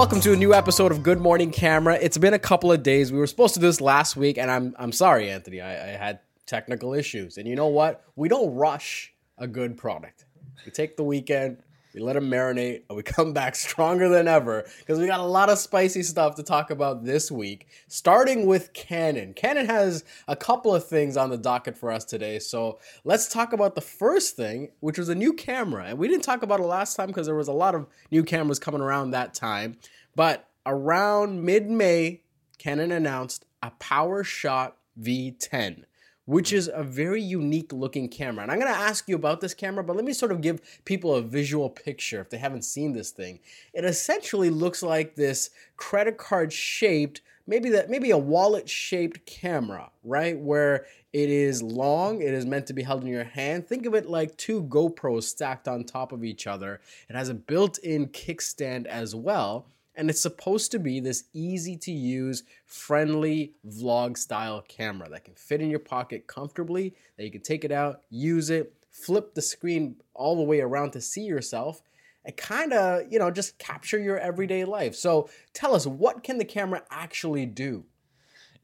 welcome to a new episode of Good Morning Camera. It's been a couple of days. We were supposed to do this last week, and I'm I'm sorry, Anthony. I, I had technical issues, and you know what? We don't rush a good product. We take the weekend, we let them marinate, and we come back stronger than ever because we got a lot of spicy stuff to talk about this week. Starting with Canon. Canon has a couple of things on the docket for us today, so let's talk about the first thing, which was a new camera. And we didn't talk about it last time because there was a lot of new cameras coming around that time. But around mid May, Canon announced a PowerShot V10 which is a very unique looking camera. And I'm going to ask you about this camera, but let me sort of give people a visual picture if they haven't seen this thing. It essentially looks like this credit card shaped, maybe that maybe a wallet shaped camera, right? Where it is long, it is meant to be held in your hand. Think of it like two GoPros stacked on top of each other. It has a built-in kickstand as well and it's supposed to be this easy to use, friendly vlog style camera that can fit in your pocket comfortably, that you can take it out, use it, flip the screen all the way around to see yourself and kind of, you know, just capture your everyday life. So, tell us what can the camera actually do?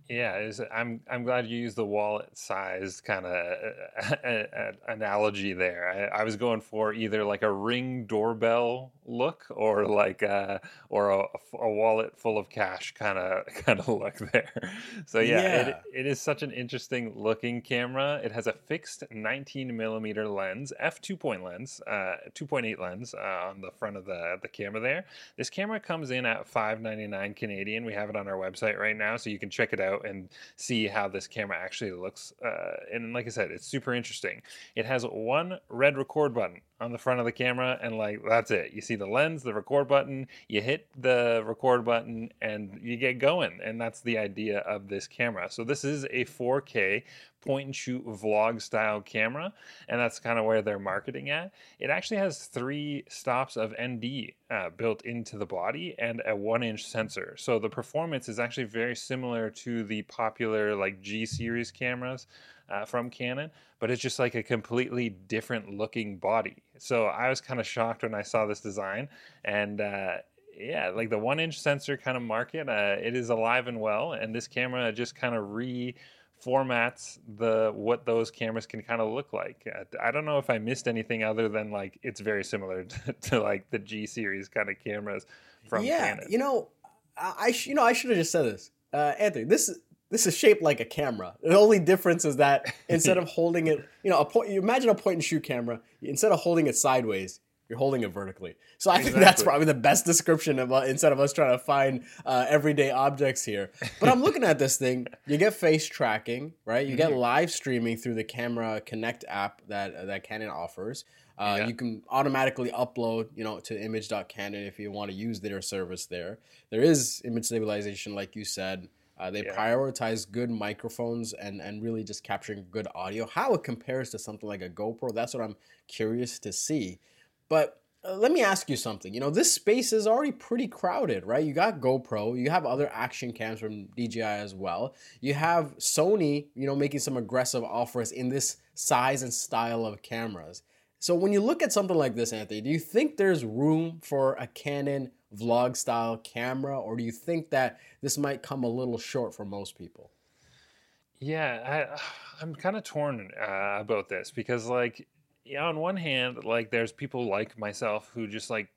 Yeah, I'm I'm glad you used the wallet size kind of analogy there. I, I, was going for either like a ring doorbell look or like a, or a, a wallet full of cash kind of kind of look there. So yeah, yeah. It, it is such an interesting looking camera. It has a fixed 19 millimeter lens, f 2.0 lens, uh, 2.8 lens uh, on the front of the the camera there. This camera comes in at 5.99 Canadian. We have it on our website right now, so you can check it out and see how this camera actually looks. Uh, and like I said, it's super interesting. It has one red record button on the front of the camera, and like that's it. You see the lens, the record button, you hit the record button, and you get going. And that's the idea of this camera. So this is a 4K point and shoot vlog style camera, and that's kind of where they're marketing at. It actually has three stops of ND uh, built into the body and a one inch sensor. So the performance is actually very similar to the popular like G series cameras. Uh, from Canon, but it's just like a completely different looking body. So I was kind of shocked when I saw this design, and uh, yeah, like the one inch sensor kind of market, uh, it is alive and well, and this camera just kind of re formats the what those cameras can kind of look like. I don't know if I missed anything other than like it's very similar to, to like the G series kind of cameras from yeah, Canon. you know, I sh- you know I should have just said this, uh, Anthony. This this is shaped like a camera. The only difference is that instead of holding it, you know, a point. You imagine a point and shoot camera. Instead of holding it sideways, you're holding it vertically. So I exactly. think that's probably the best description of uh, instead of us trying to find uh, everyday objects here. But I'm looking at this thing. You get face tracking, right? You get mm-hmm. live streaming through the Camera Connect app that uh, that Canon offers. Uh, yeah. You can automatically upload, you know, to image.canon if you want to use their service there. There is image stabilization, like you said. Uh, they yeah. prioritize good microphones and, and really just capturing good audio. How it compares to something like a GoPro, that's what I'm curious to see. But uh, let me ask you something. You know, this space is already pretty crowded, right? You got GoPro, you have other action cams from DJI as well. You have Sony, you know, making some aggressive offers in this size and style of cameras. So when you look at something like this, Anthony, do you think there's room for a Canon vlog style camera, or do you think that this might come a little short for most people? Yeah, I, I'm kind of torn uh, about this because, like, yeah, on one hand, like there's people like myself who just like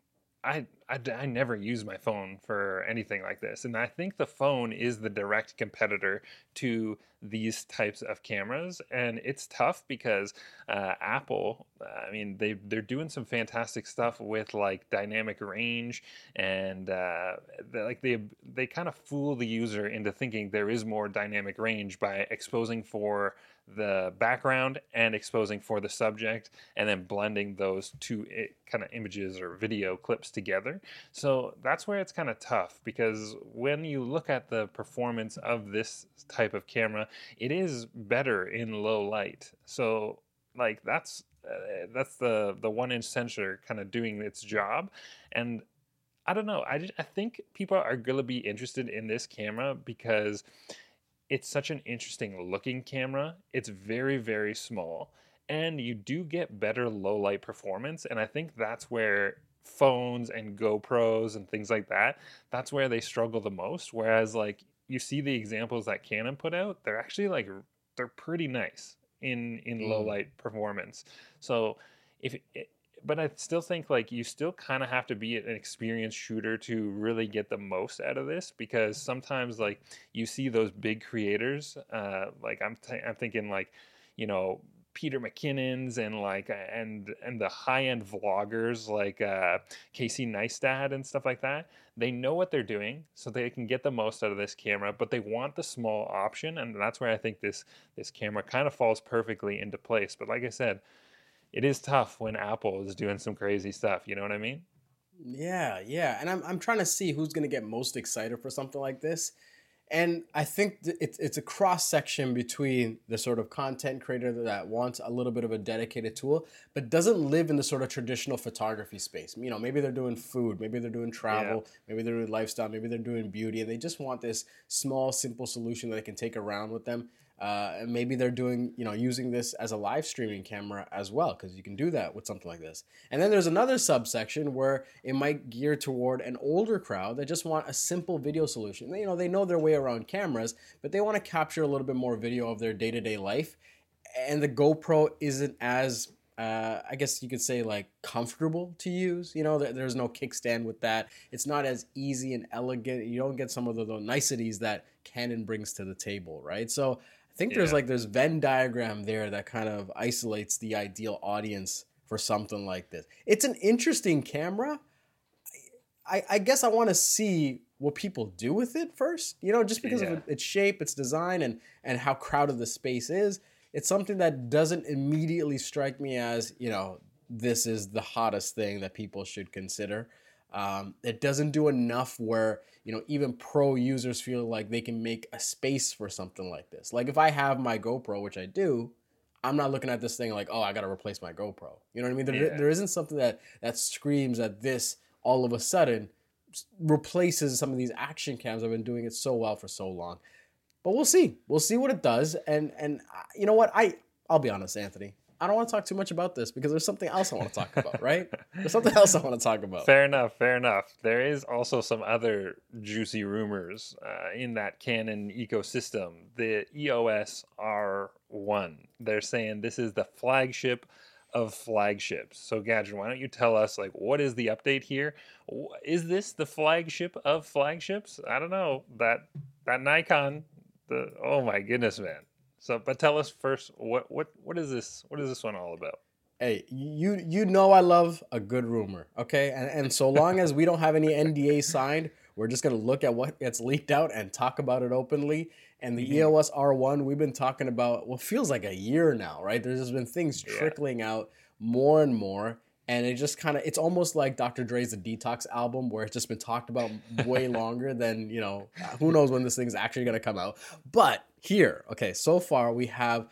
I, I, I never use my phone for anything like this. And I think the phone is the direct competitor to these types of cameras. And it's tough because uh, Apple, I mean, they, they're doing some fantastic stuff with like dynamic range and uh, like they, they kind of fool the user into thinking there is more dynamic range by exposing for the background and exposing for the subject and then blending those two eh, kind of images or video clips together. So that's where it's kind of tough because when you look at the performance of this type of camera, it is better in low light. So like that's uh, that's the the one inch sensor kind of doing its job and I don't know. I just, I think people are going to be interested in this camera because it's such an interesting looking camera. It's very, very small. And you do get better low light performance. And I think that's where phones and GoPros and things like that, that's where they struggle the most. Whereas like you see the examples that Canon put out, they're actually like they're pretty nice in in mm. low light performance. So if it, but I still think like you still kind of have to be an experienced shooter to really get the most out of this because sometimes like you see those big creators uh, like I'm I'm thinking like you know Peter McKinnon's and like and and the high end vloggers like uh, Casey Neistat and stuff like that. They know what they're doing, so they can get the most out of this camera. But they want the small option, and that's where I think this this camera kind of falls perfectly into place. But like I said, it is tough when Apple is doing some crazy stuff. You know what I mean? Yeah, yeah. And I'm I'm trying to see who's gonna get most excited for something like this. And I think it's it's a cross section between the sort of content creator that wants a little bit of a dedicated tool, but doesn't live in the sort of traditional photography space. You know, maybe they're doing food, maybe they're doing travel, yeah. maybe they're doing lifestyle, maybe they're doing beauty, and they just want this small, simple solution that they can take around with them uh, maybe they're doing, you know, using this as a live streaming camera as well, because you can do that with something like this. And then there's another subsection where it might gear toward an older crowd that just want a simple video solution. You know, they know their way around cameras, but they want to capture a little bit more video of their day to day life. And the GoPro isn't as uh, I guess you could say like comfortable to use. You know, there's no kickstand with that. It's not as easy and elegant. You don't get some of the, the niceties that Canon brings to the table, right? So think yeah. there's like this Venn diagram there that kind of isolates the ideal audience for something like this. It's an interesting camera. I, I guess I want to see what people do with it first. You know, just because yeah. of its shape, its design, and and how crowded the space is. It's something that doesn't immediately strike me as you know this is the hottest thing that people should consider. Um, it doesn't do enough where you know even pro users feel like they can make a space for something like this. Like if I have my GoPro, which I do, I'm not looking at this thing like, oh, I got to replace my GoPro. You know what I mean? There, yeah. there isn't something that that screams that this all of a sudden replaces some of these action cams. I've been doing it so well for so long, but we'll see. We'll see what it does. And and uh, you know what? I I'll be honest, Anthony. I don't want to talk too much about this because there's something else I want to talk about, right? There's something else I want to talk about. Fair enough, fair enough. There is also some other juicy rumors uh, in that Canon ecosystem. The EOS R1. They're saying this is the flagship of flagships. So Gadget, why don't you tell us like what is the update here? Is this the flagship of flagships? I don't know. That that Nikon, the oh my goodness, man. So, but tell us first what what what is this? What is this one all about? Hey, you you know I love a good rumor, okay? And and so long as we don't have any NDA signed, we're just gonna look at what gets leaked out and talk about it openly. And the mm-hmm. EOS R1, we've been talking about what feels like a year now, right? There's just been things trickling yeah. out more and more and it just kind of it's almost like Dr. Dre's a Detox album where it's just been talked about way longer than you know who knows when this thing's actually going to come out. But here, okay, so far we have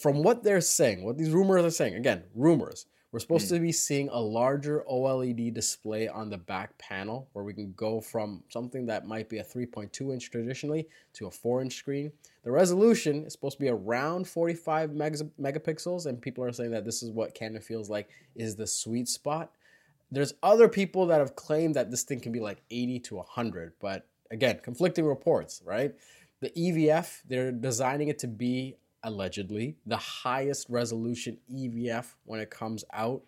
from what they're saying, what these rumors are saying. Again, rumors. We're supposed mm. to be seeing a larger OLED display on the back panel where we can go from something that might be a 3.2 inch traditionally to a 4 inch screen. The resolution is supposed to be around 45 megapixels, and people are saying that this is what Canon feels like is the sweet spot. There's other people that have claimed that this thing can be like 80 to 100, but again, conflicting reports, right? The EVF, they're designing it to be allegedly the highest resolution EVF when it comes out.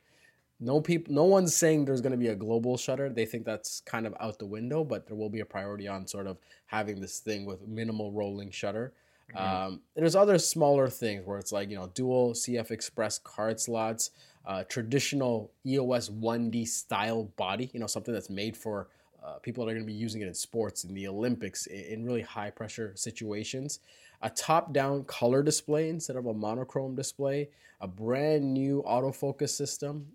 No people, no one's saying there's going to be a global shutter. They think that's kind of out the window, but there will be a priority on sort of having this thing with minimal rolling shutter. Mm-hmm. Um, there's other smaller things where it's like you know dual CF Express card slots, uh, traditional EOS 1D style body, you know something that's made for uh, people that are going to be using it in sports, in the Olympics, in, in really high pressure situations a top down color display instead of a monochrome display, a brand new autofocus system,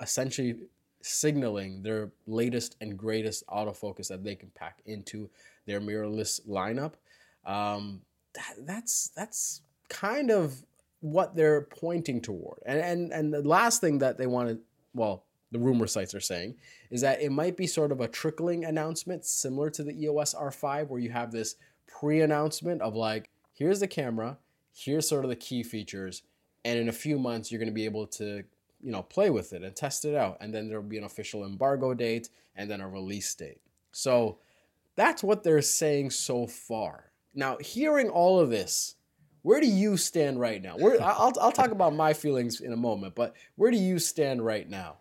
essentially signaling their latest and greatest autofocus that they can pack into their mirrorless lineup. Um, that, that's that's kind of what they're pointing toward. And and and the last thing that they wanted, well, the rumor sites are saying, is that it might be sort of a trickling announcement similar to the EOS R5, where you have this pre-announcement of like, here's the camera, here's sort of the key features, and in a few months you're going to be able to you know, play with it and test it out. And then there'll be an official embargo date and then a release date. So that's what they're saying so far. Now, hearing all of this, where do you stand right now? Where, I'll, I'll talk about my feelings in a moment, but where do you stand right now?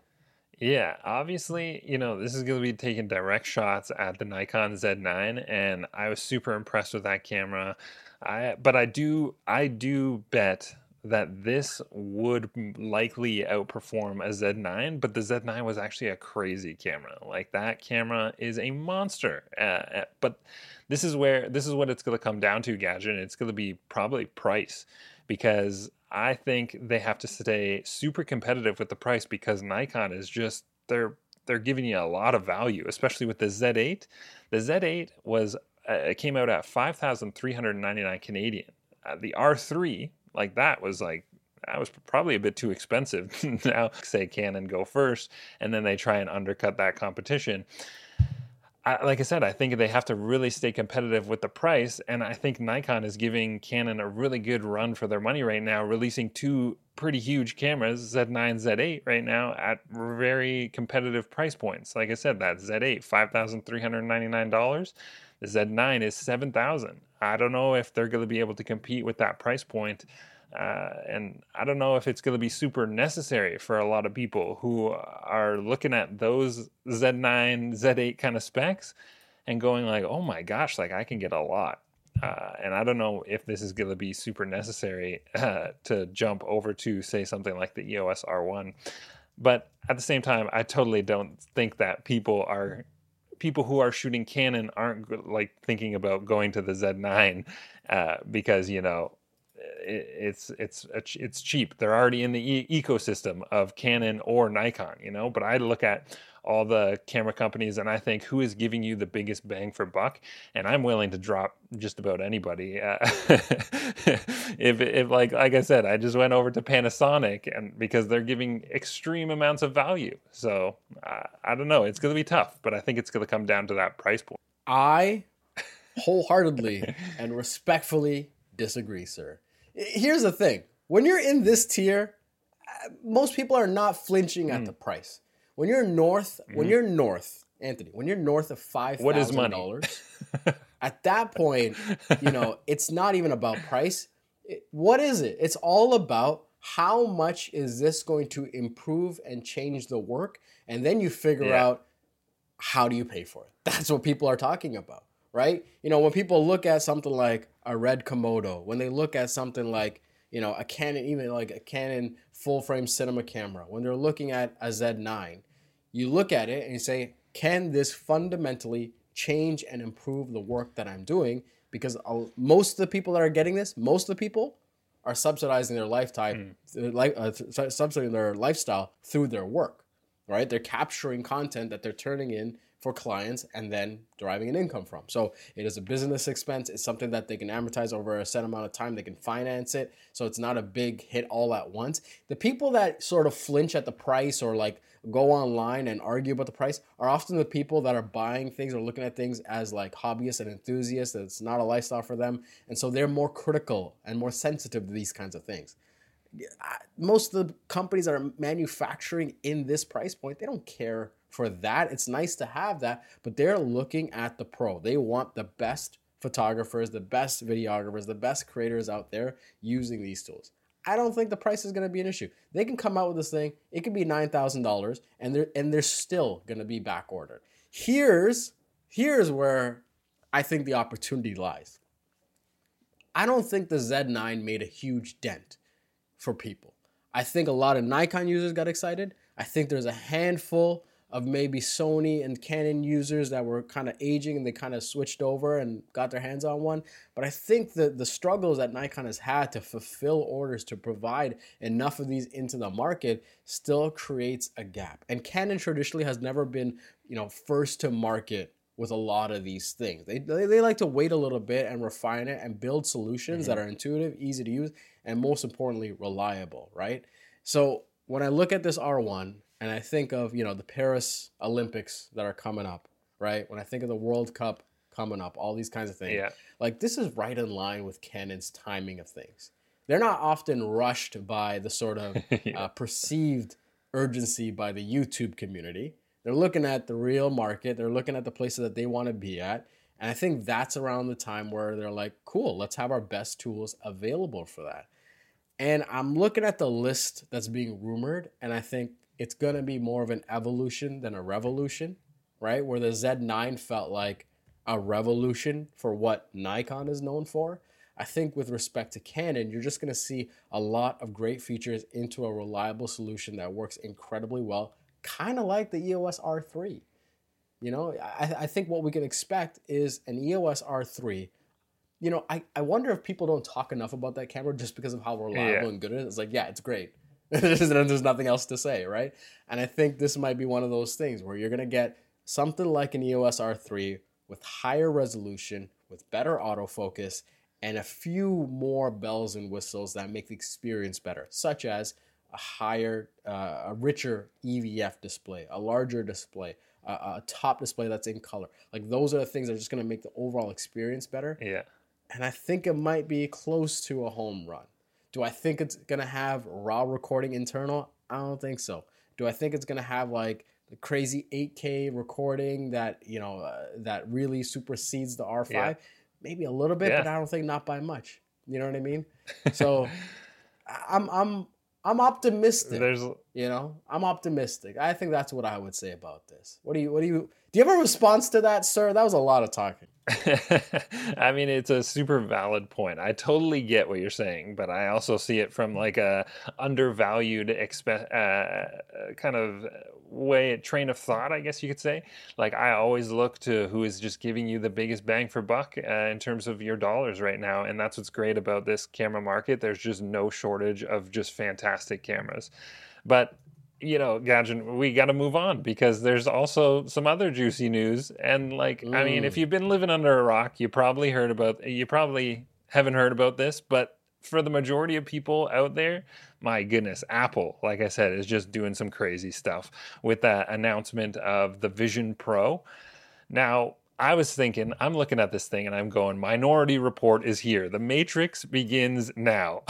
Yeah, obviously, you know, this is going to be taking direct shots at the Nikon Z9 and I was super impressed with that camera. I but I do I do bet that this would likely outperform a Z9, but the Z9 was actually a crazy camera. Like that camera is a monster. Uh, uh but this is where this is what it's going to come down to, Gadget. It's going to be probably price because I think they have to stay super competitive with the price because Nikon is just they're they're giving you a lot of value, especially with the Z8. The Z8 was uh, it came out at 5,399 Canadian. Uh, the R3 like that was like that was probably a bit too expensive. now say Canon go first, and then they try and undercut that competition. I, like I said, I think they have to really stay competitive with the price, and I think Nikon is giving Canon a really good run for their money right now, releasing two pretty huge cameras, Z9, Z8, right now at very competitive price points. Like I said, that Z8, five thousand three hundred ninety nine dollars. The Z9 is seven thousand. I don't know if they're going to be able to compete with that price point. Uh, and I don't know if it's going to be super necessary for a lot of people who are looking at those Z9, Z8 kind of specs and going like, oh my gosh, like I can get a lot. Uh, and I don't know if this is going to be super necessary uh, to jump over to, say, something like the EOS R1. But at the same time, I totally don't think that people are people who are shooting Canon aren't like thinking about going to the Z9 uh, because you know it's it's it's cheap. They're already in the e- ecosystem of Canon or Nikon, you know. But I look at all the camera companies and I think who is giving you the biggest bang for buck, and I'm willing to drop just about anybody. Uh, if if like like I said, I just went over to Panasonic and because they're giving extreme amounts of value. So uh, I don't know. It's going to be tough, but I think it's going to come down to that price point. I wholeheartedly and respectfully disagree, sir. Here's the thing: when you're in this tier, uh, most people are not flinching at mm. the price. When you're north, mm. when mm-hmm. you're north, Anthony, when you're north of five thousand dollars, at that point, you know it's not even about price. It, what is it? It's all about how much is this going to improve and change the work, and then you figure yeah. out how do you pay for it. That's what people are talking about right? You know, when people look at something like a red Komodo, when they look at something like, you know, a Canon, even like a Canon full frame cinema camera, when they're looking at a Z9, you look at it and you say, can this fundamentally change and improve the work that I'm doing? Because most of the people that are getting this, most of the people are subsidizing their lifetime, mm. uh, subsidizing their lifestyle through their work, right? They're capturing content that they're turning in for clients and then deriving an income from. So it is a business expense. It's something that they can amortize over a set amount of time. They can finance it. So it's not a big hit all at once. The people that sort of flinch at the price or like go online and argue about the price are often the people that are buying things or looking at things as like hobbyists and enthusiasts. It's not a lifestyle for them. And so they're more critical and more sensitive to these kinds of things most of the companies that are manufacturing in this price point, they don't care for that. It's nice to have that, but they're looking at the pro. They want the best photographers, the best videographers, the best creators out there using these tools. I don't think the price is going to be an issue. They can come out with this thing. It could be nine thousand dollars, and they're and they're still going to be back ordered. Here's here's where I think the opportunity lies. I don't think the Z9 made a huge dent for people. I think a lot of Nikon users got excited. I think there's a handful of maybe Sony and Canon users that were kind of aging and they kind of switched over and got their hands on one. But I think the the struggles that Nikon has had to fulfill orders to provide enough of these into the market still creates a gap. And Canon traditionally has never been, you know, first to market with a lot of these things. They, they, they like to wait a little bit and refine it and build solutions mm-hmm. that are intuitive, easy to use, and most importantly, reliable, right? So when I look at this R1, and I think of you know the Paris Olympics that are coming up, right? When I think of the World Cup coming up, all these kinds of things, yeah. like this is right in line with Canon's timing of things. They're not often rushed by the sort of yeah. uh, perceived urgency by the YouTube community. They're looking at the real market. They're looking at the places that they want to be at. And I think that's around the time where they're like, cool, let's have our best tools available for that. And I'm looking at the list that's being rumored, and I think it's going to be more of an evolution than a revolution, right? Where the Z9 felt like a revolution for what Nikon is known for. I think with respect to Canon, you're just going to see a lot of great features into a reliable solution that works incredibly well, kind of like the EOS R3. You know, I, I think what we can expect is an EOS R3. You know, I, I wonder if people don't talk enough about that camera just because of how reliable yeah. and good it is. It's like, yeah, it's great. There's nothing else to say, right? And I think this might be one of those things where you're going to get something like an EOS R3 with higher resolution, with better autofocus, and a few more bells and whistles that make the experience better, such as a higher, uh, a richer EVF display, a larger display, a, a, top display that's in color. Like those are the things that are just going to make the overall experience better. Yeah. And I think it might be close to a home run. Do I think it's going to have raw recording internal? I don't think so. Do I think it's going to have like the crazy 8K recording that, you know, uh, that really supersedes the R5? Yeah maybe a little bit, yeah. but I don't think not by much. You know what I mean? So I'm I'm I'm optimistic. There's you know, I'm optimistic. I think that's what I would say about this. What do you what do you do you have a response to that, sir? That was a lot of talking. I mean, it's a super valid point. I totally get what you're saying, but I also see it from like a undervalued expe- uh, kind of way train of thought, I guess you could say. Like I always look to who is just giving you the biggest bang for buck uh, in terms of your dollars right now, and that's what's great about this camera market. There's just no shortage of just fantastic cameras, but you know, Gadget, we got to move on because there's also some other juicy news. And like, mm. I mean, if mm. you've been living under a rock, you probably heard about, you probably haven't heard about this, but for the majority of people out there, my goodness, Apple, like I said, is just doing some crazy stuff with that announcement of the Vision Pro. Now, I was thinking, I'm looking at this thing and I'm going, Minority Report is here. The Matrix begins now.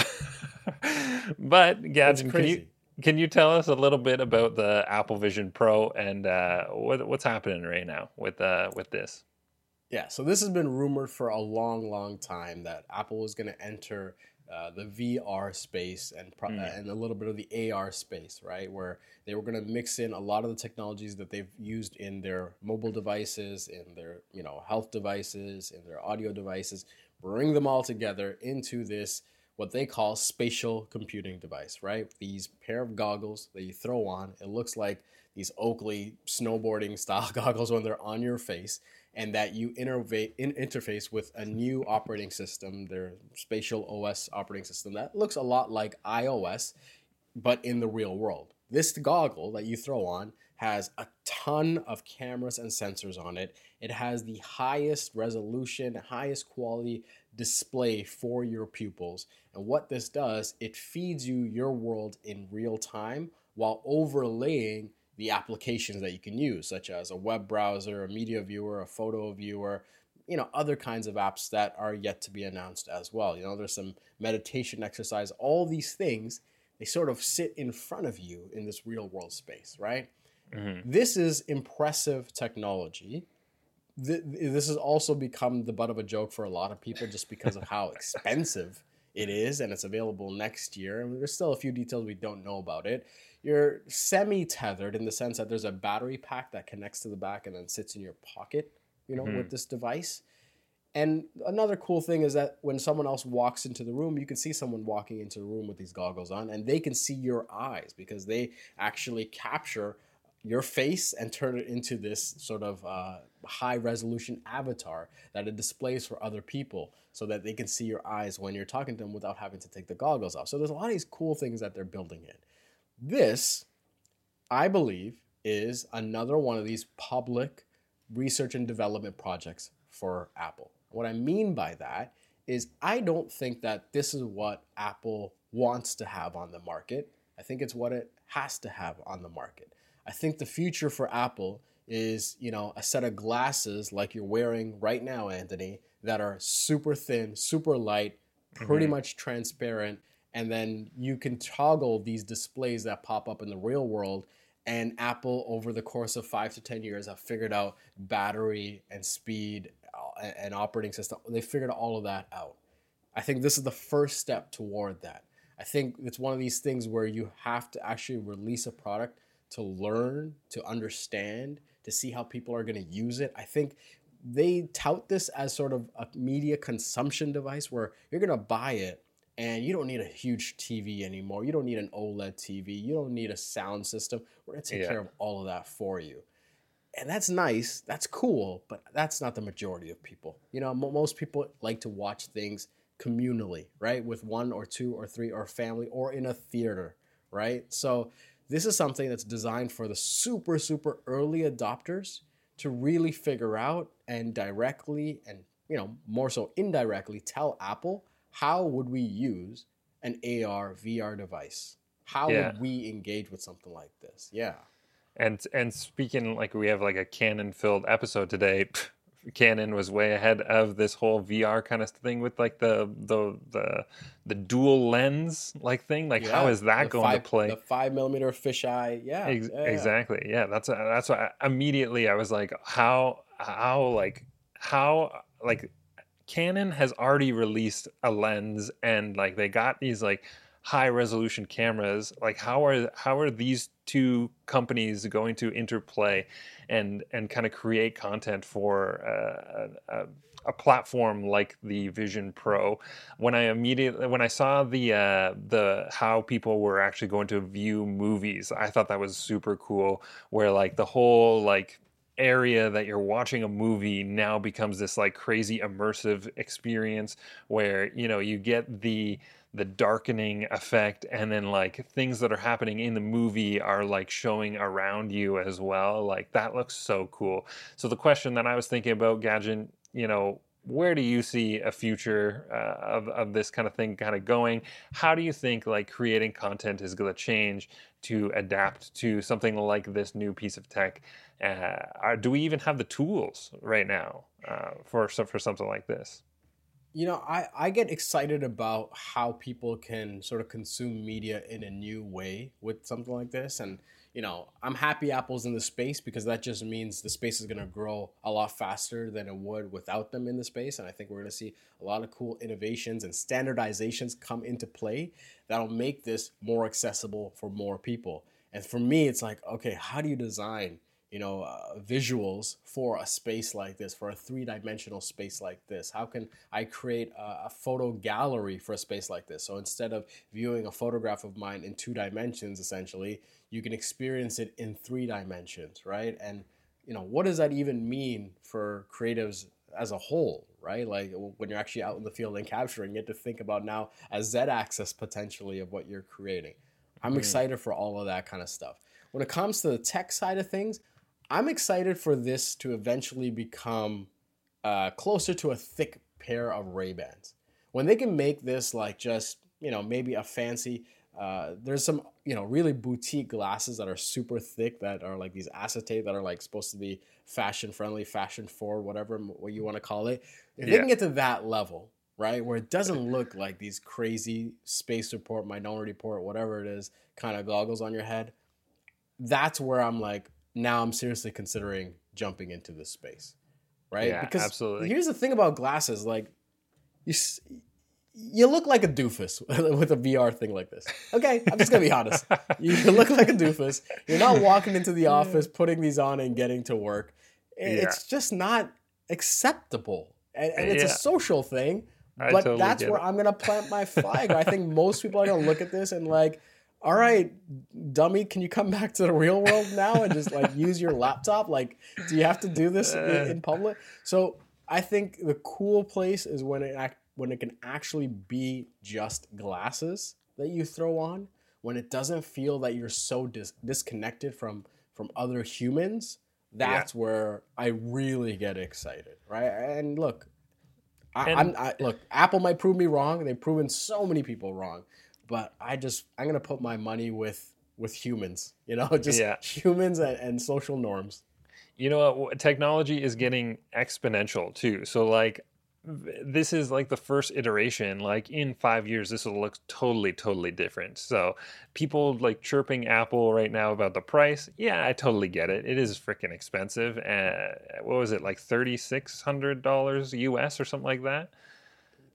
but Gadget, can you can you tell us a little bit about the Apple Vision Pro and uh, what, what's happening right now with uh, with this? Yeah, so this has been rumored for a long, long time that Apple was going to enter uh, the VR space and pro- mm. and a little bit of the AR space, right? Where they were going to mix in a lot of the technologies that they've used in their mobile devices, in their you know health devices, in their audio devices, bring them all together into this what they call spatial computing device, right? These pair of goggles that you throw on. It looks like these Oakley snowboarding style goggles when they're on your face, and that you innovate in interface with a new operating system, their spatial OS operating system that looks a lot like iOS, but in the real world. This goggle that you throw on has a ton of cameras and sensors on it. It has the highest resolution, highest quality display for your pupils. And what this does, it feeds you your world in real time while overlaying the applications that you can use, such as a web browser, a media viewer, a photo viewer, you know, other kinds of apps that are yet to be announced as well. You know, there's some meditation exercise, all these things, they sort of sit in front of you in this real world space, right? Mm-hmm. This is impressive technology this has also become the butt of a joke for a lot of people just because of how expensive it is and it's available next year. And there's still a few details we don't know about it. You're semi tethered in the sense that there's a battery pack that connects to the back and then sits in your pocket, you know, mm-hmm. with this device. And another cool thing is that when someone else walks into the room, you can see someone walking into the room with these goggles on, and they can see your eyes because they actually capture your face and turn it into this sort of uh, high resolution avatar that it displays for other people so that they can see your eyes when you're talking to them without having to take the goggles off. So there's a lot of these cool things that they're building in. This, I believe, is another one of these public research and development projects for Apple. What I mean by that is I don't think that this is what Apple wants to have on the market. I think it's what it has to have on the market. I think the future for Apple is, you know, a set of glasses like you're wearing right now, Anthony, that are super thin, super light, pretty mm-hmm. much transparent, and then you can toggle these displays that pop up in the real world and apple over the course of five to ten years have figured out battery and speed uh, and operating system. They figured all of that out. I think this is the first step toward that. I think it's one of these things where you have to actually release a product to learn to understand to see how people are going to use it i think they tout this as sort of a media consumption device where you're going to buy it and you don't need a huge TV anymore. You don't need an OLED TV. You don't need a sound system. We're going to take yeah. care of all of that for you. And that's nice. That's cool, but that's not the majority of people. You know, most people like to watch things communally, right? With one or two or three or family or in a theater, right? So this is something that's designed for the super super early adopters to really figure out and directly and you know more so indirectly tell Apple how would we use an AR VR device? How yeah. would we engage with something like this? Yeah. And and speaking like we have like a Canon filled episode today. Canon was way ahead of this whole VR kind of thing with like the the the the dual lens like thing. Like, yeah, how is that going five, to play? The five millimeter fisheye, yeah, Ex- yeah, exactly. Yeah, that's a, that's why immediately I was like, how how like how like Canon has already released a lens and like they got these like high resolution cameras like how are how are these two companies going to interplay and and kind of create content for uh, a, a, platform like the Vision Pro? When I immediately when I saw the uh, the how people were actually going to view movies I thought that was super cool where like the whole like area that you're watching a movie now becomes this like crazy immersive experience where you know you get the the darkening effect and then like things that are happening in the movie are like showing around you as well. Like that looks so cool. So the question that i was thinking about gadget you know where do you see a future uh, of, of this kind of thing kind of going? How do you think like creating content is going to change to adapt to something like this new piece of tech? Uh, are, do we even have the tools right now uh, for for something like this you know I, I get excited about how people can sort of consume media in a new way with something like this and you know, I'm happy Apple's in the space because that just means the space is going to grow a lot faster than it would without them in the space. And I think we're going to see a lot of cool innovations and standardizations come into play that'll make this more accessible for more people. And for me, it's like, okay, how do you design, you know, uh, visuals for a space like this, for a three-dimensional space like this? How can I create a, a photo gallery for a space like this? So instead of viewing a photograph of mine in two dimensions, essentially, you can experience it in three dimensions, right? And you know, what does that even mean for creatives as a whole, right? Like when you're actually out in the field and capturing, you have to think about now a z-axis potentially of what you're creating. I'm mm. excited for all of that kind of stuff. When it comes to the tech side of things, I'm excited for this to eventually become uh, closer to a thick pair of Ray Bans. When they can make this like just you know maybe a fancy uh, there's some you know really boutique glasses that are super thick that are like these acetate that are like supposed to be fashion friendly, fashion forward, whatever what you want to call it. If yeah. they can get to that level, right, where it doesn't look like these crazy space report, minority report, whatever it is, kind of goggles on your head, that's where I'm like, now I'm seriously considering jumping into this space, right? Yeah, because absolutely. Here's the thing about glasses, like you you look like a doofus with a VR thing like this. Okay, I'm just gonna be honest. You look like a doofus. You're not walking into the office, putting these on, and getting to work. It's yeah. just not acceptable, and, and it's yeah. a social thing. But totally that's where it. I'm gonna plant my flag. I think most people are gonna look at this and like, all right, dummy, can you come back to the real world now and just like use your laptop? Like, do you have to do this in, uh. in public? So I think the cool place is when it act when it can actually be just glasses that you throw on, when it doesn't feel that you're so dis- disconnected from from other humans, that's yeah. where I really get excited, right? And look, I, and, I'm I, look. Apple might prove me wrong. They've proven so many people wrong, but I just I'm gonna put my money with with humans. You know, just yeah. humans and, and social norms. You know what? Technology is getting exponential too. So like this is like the first iteration. Like in five years, this will look totally, totally different. So people like chirping Apple right now about the price. Yeah, I totally get it. It is freaking expensive. Uh, what was it like thirty six hundred dollars US or something like that?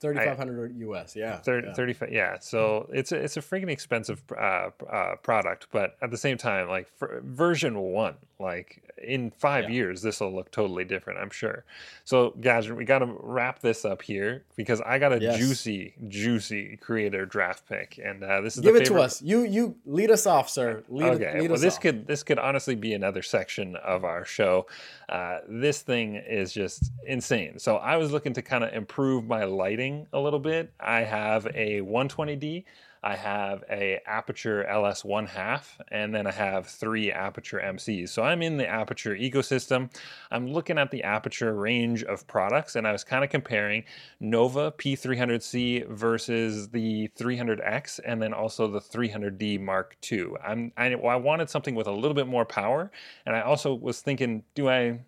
3500 US, yeah. 30, yeah. 35, yeah. So it's a, it's a freaking expensive uh, uh, product, but at the same time, like version one, like in five yeah. years, this will look totally different, I'm sure. So, guys, we got to wrap this up here because I got a yes. juicy, juicy creator draft pick, and uh, this is give it favorite... to us. You you lead us off, sir. Lead, okay. Lead well, this off. could this could honestly be another section of our show. Uh, this thing is just insane. So I was looking to kind of improve my lighting a little bit. I have a 120D. I have a Aputure LS one half, and then I have three Aputure MCs. So I'm in the Aputure ecosystem. I'm looking at the Aputure range of products, and I was kind of comparing Nova P300C versus the 300X, and then also the 300D Mark II. I'm, I, I wanted something with a little bit more power, and I also was thinking, do I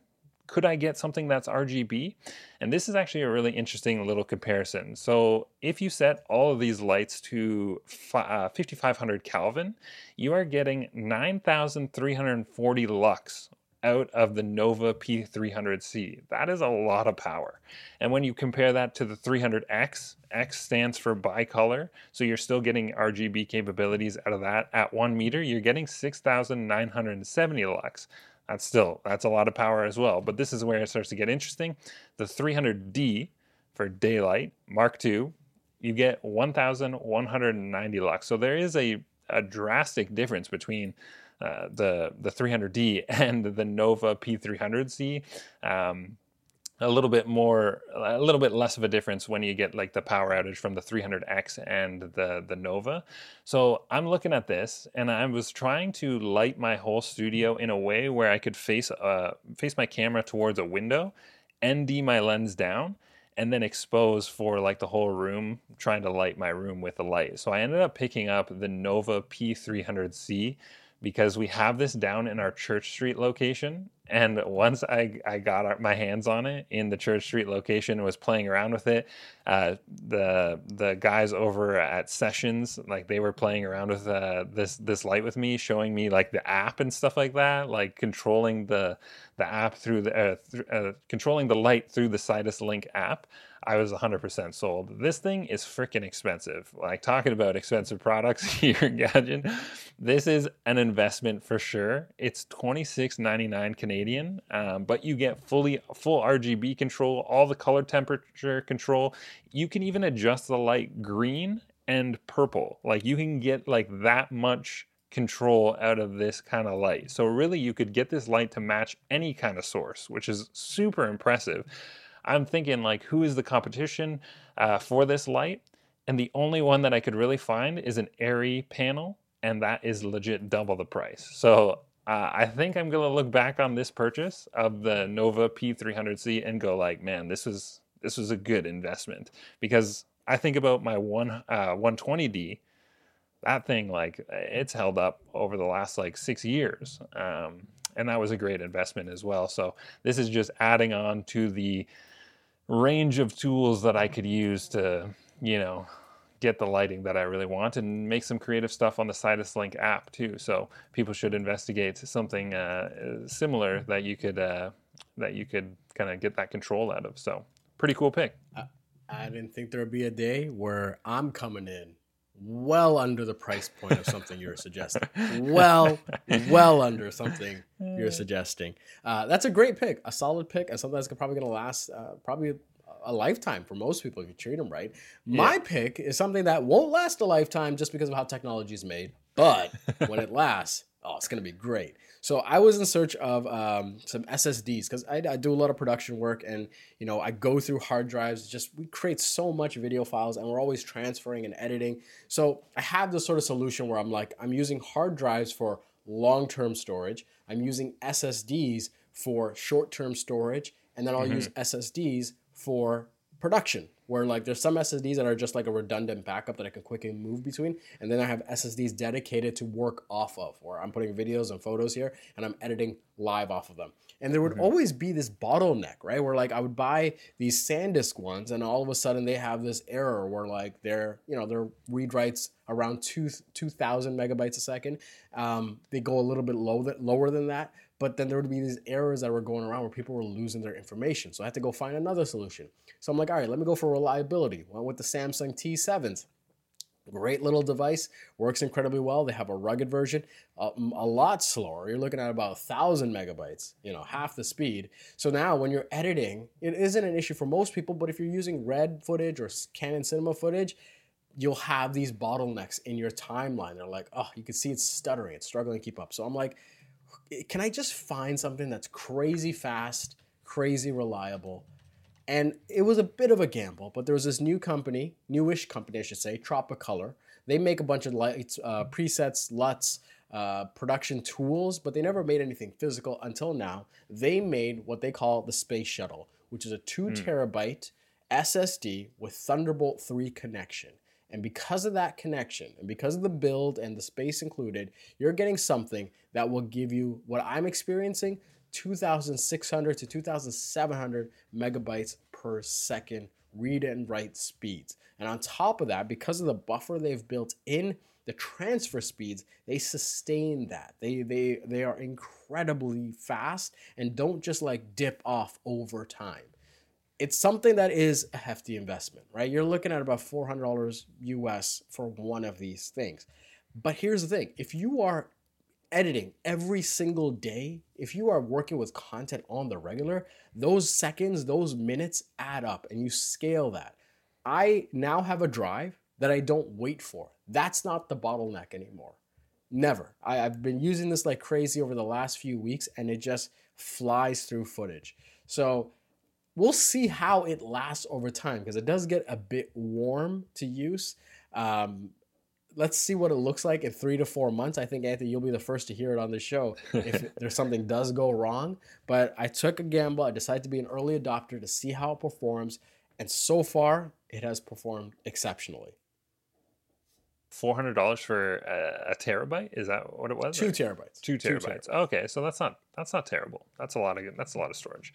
could I get something that's RGB? And this is actually a really interesting little comparison. So if you set all of these lights to uh, 5500 Kelvin, you are getting 9,340 lux out of the Nova P300C. That is a lot of power. And when you compare that to the 300X, X stands for bicolor, so you're still getting RGB capabilities out of that. At one meter, you're getting 6,970 lux that's still that's a lot of power as well. But this is where it starts to get interesting. The 300D for daylight Mark II, you get 1,190 lux. So there is a a drastic difference between uh, the the 300D and the Nova P300C. Um, a little bit more a little bit less of a difference when you get like the power outage from the 300x and the the nova. So i'm looking at this and i was trying to light my whole studio in a way where i could face uh face my camera towards a window nd my lens down and then expose for like the whole room trying to light my room with the light. So i ended up picking up the nova p300c because we have this down in our Church Street location. And once I, I got my hands on it in the Church Street location and was playing around with it, uh, the the guys over at Sessions, like they were playing around with uh, this this light with me, showing me like the app and stuff like that, like controlling the the app through the uh, th- uh, controlling the light through the Sidus Link app. I was 100% sold. This thing is freaking expensive. Like talking about expensive products here, Gadget. This is an investment for sure. It's 26.99 Canadian, um, but you get fully full RGB control, all the color temperature control. You can even adjust the light green and purple. Like you can get like that much control out of this kind of light. So really you could get this light to match any kind of source, which is super impressive. I'm thinking like, who is the competition uh, for this light? And the only one that I could really find is an ARRI panel, and that is legit double the price. So uh, I think I'm gonna look back on this purchase of the Nova P300C and go like, man, this was this was a good investment because I think about my one uh, 120D. That thing like it's held up over the last like six years, um, and that was a great investment as well. So this is just adding on to the range of tools that I could use to, you know, get the lighting that I really want and make some creative stuff on the Sidus Link app too. So people should investigate something uh, similar that you could uh, that you could kind of get that control out of. So pretty cool pick. I didn't think there would be a day where I'm coming in well under the price point of something you're suggesting. Well, well under something you're suggesting. Uh, that's a great pick, a solid pick, and something that's probably going to last uh, probably a lifetime for most people if you treat them right. Yeah. My pick is something that won't last a lifetime just because of how technology is made, but when it lasts, oh, it's going to be great. So I was in search of um, some SSDs because I, I, do a lot of production work, and you know I go through hard drives. Just we create so much video files, and we're always transferring and editing. So I have this sort of solution where I'm like I'm using hard drives for long-term storage. I'm using SSDs for short-term storage, and then I'll mm-hmm. use SSDs for production where like there's some SSDs that are just like a redundant backup that I can quickly move between, and then I have SSDs dedicated to work off of, where I'm putting videos and photos here and I'm editing live off of them. And there would always be this bottleneck, right? Where like I would buy these SanDisk ones, and all of a sudden they have this error where like their you know their read writes around two two thousand megabytes a second. Um, they go a little bit low lower than that, but then there would be these errors that were going around where people were losing their information. So I had to go find another solution. So I'm like, all right, let me go for reliability. Went with the Samsung T7s. Great little device, works incredibly well. They have a rugged version, uh, a lot slower. You're looking at about a thousand megabytes, you know, half the speed. So now when you're editing, it isn't an issue for most people, but if you're using red footage or Canon cinema footage, you'll have these bottlenecks in your timeline. They're like, oh, you can see it's stuttering, it's struggling to keep up. So I'm like, can I just find something that's crazy fast, crazy reliable? And it was a bit of a gamble, but there was this new company, newish company, I should say, Tropic Colour. They make a bunch of lights, uh, presets, LUTs, uh, production tools, but they never made anything physical until now. They made what they call the Space Shuttle, which is a two mm. terabyte SSD with Thunderbolt 3 connection. And because of that connection, and because of the build and the space included, you're getting something that will give you what I'm experiencing 2,600 to 2,700 megabytes per second read and write speeds. And on top of that, because of the buffer they've built in, the transfer speeds, they sustain that. They they they are incredibly fast and don't just like dip off over time. It's something that is a hefty investment, right? You're looking at about $400 US for one of these things. But here's the thing, if you are editing every single day, if you are working with content on the regular, those seconds, those minutes add up and you scale that. I now have a drive that I don't wait for. That's not the bottleneck anymore. Never. I, have been using this like crazy over the last few weeks and it just flies through footage. So we'll see how it lasts over time because it does get a bit warm to use. Um, let's see what it looks like in three to four months. I think Anthony, you'll be the first to hear it on the show if there's something does go wrong. But I took a gamble. I decided to be an early adopter to see how it performs, and so far it has performed exceptionally. Four hundred dollars for a, a, terabyte? Is that what it was? Two terabytes. Two terabytes. Two terabytes. Okay, so that's not that's not terrible. That's a lot of that's a lot of storage.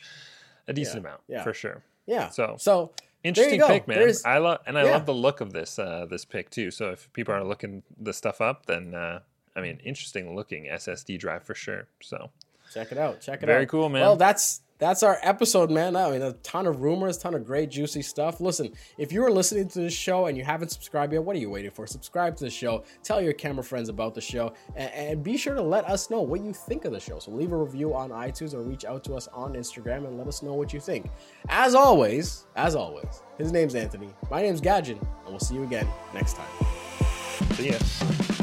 A decent yeah, amount yeah. for sure. Yeah. So so Interesting pick, man. There's, I love and I yeah. love the look of this uh, this pick too. So if people are looking the stuff up, then uh, I mean, interesting looking SSD drive for sure. So check it out. Check it Very out. Very cool, man. Well, that's that's our episode, man. I mean, a ton of rumors, a ton of great, juicy stuff. Listen, if you are listening to this show and you haven't subscribed yet, what are you waiting for? Subscribe to the show. Tell your camera friends about the show, and, and be sure to let us know what you think of the show. So leave a review on iTunes or reach out to us on Instagram and let us know what you think. As always, as always, his name's Anthony. My name's Gadget, and we'll see you again next time. See ya.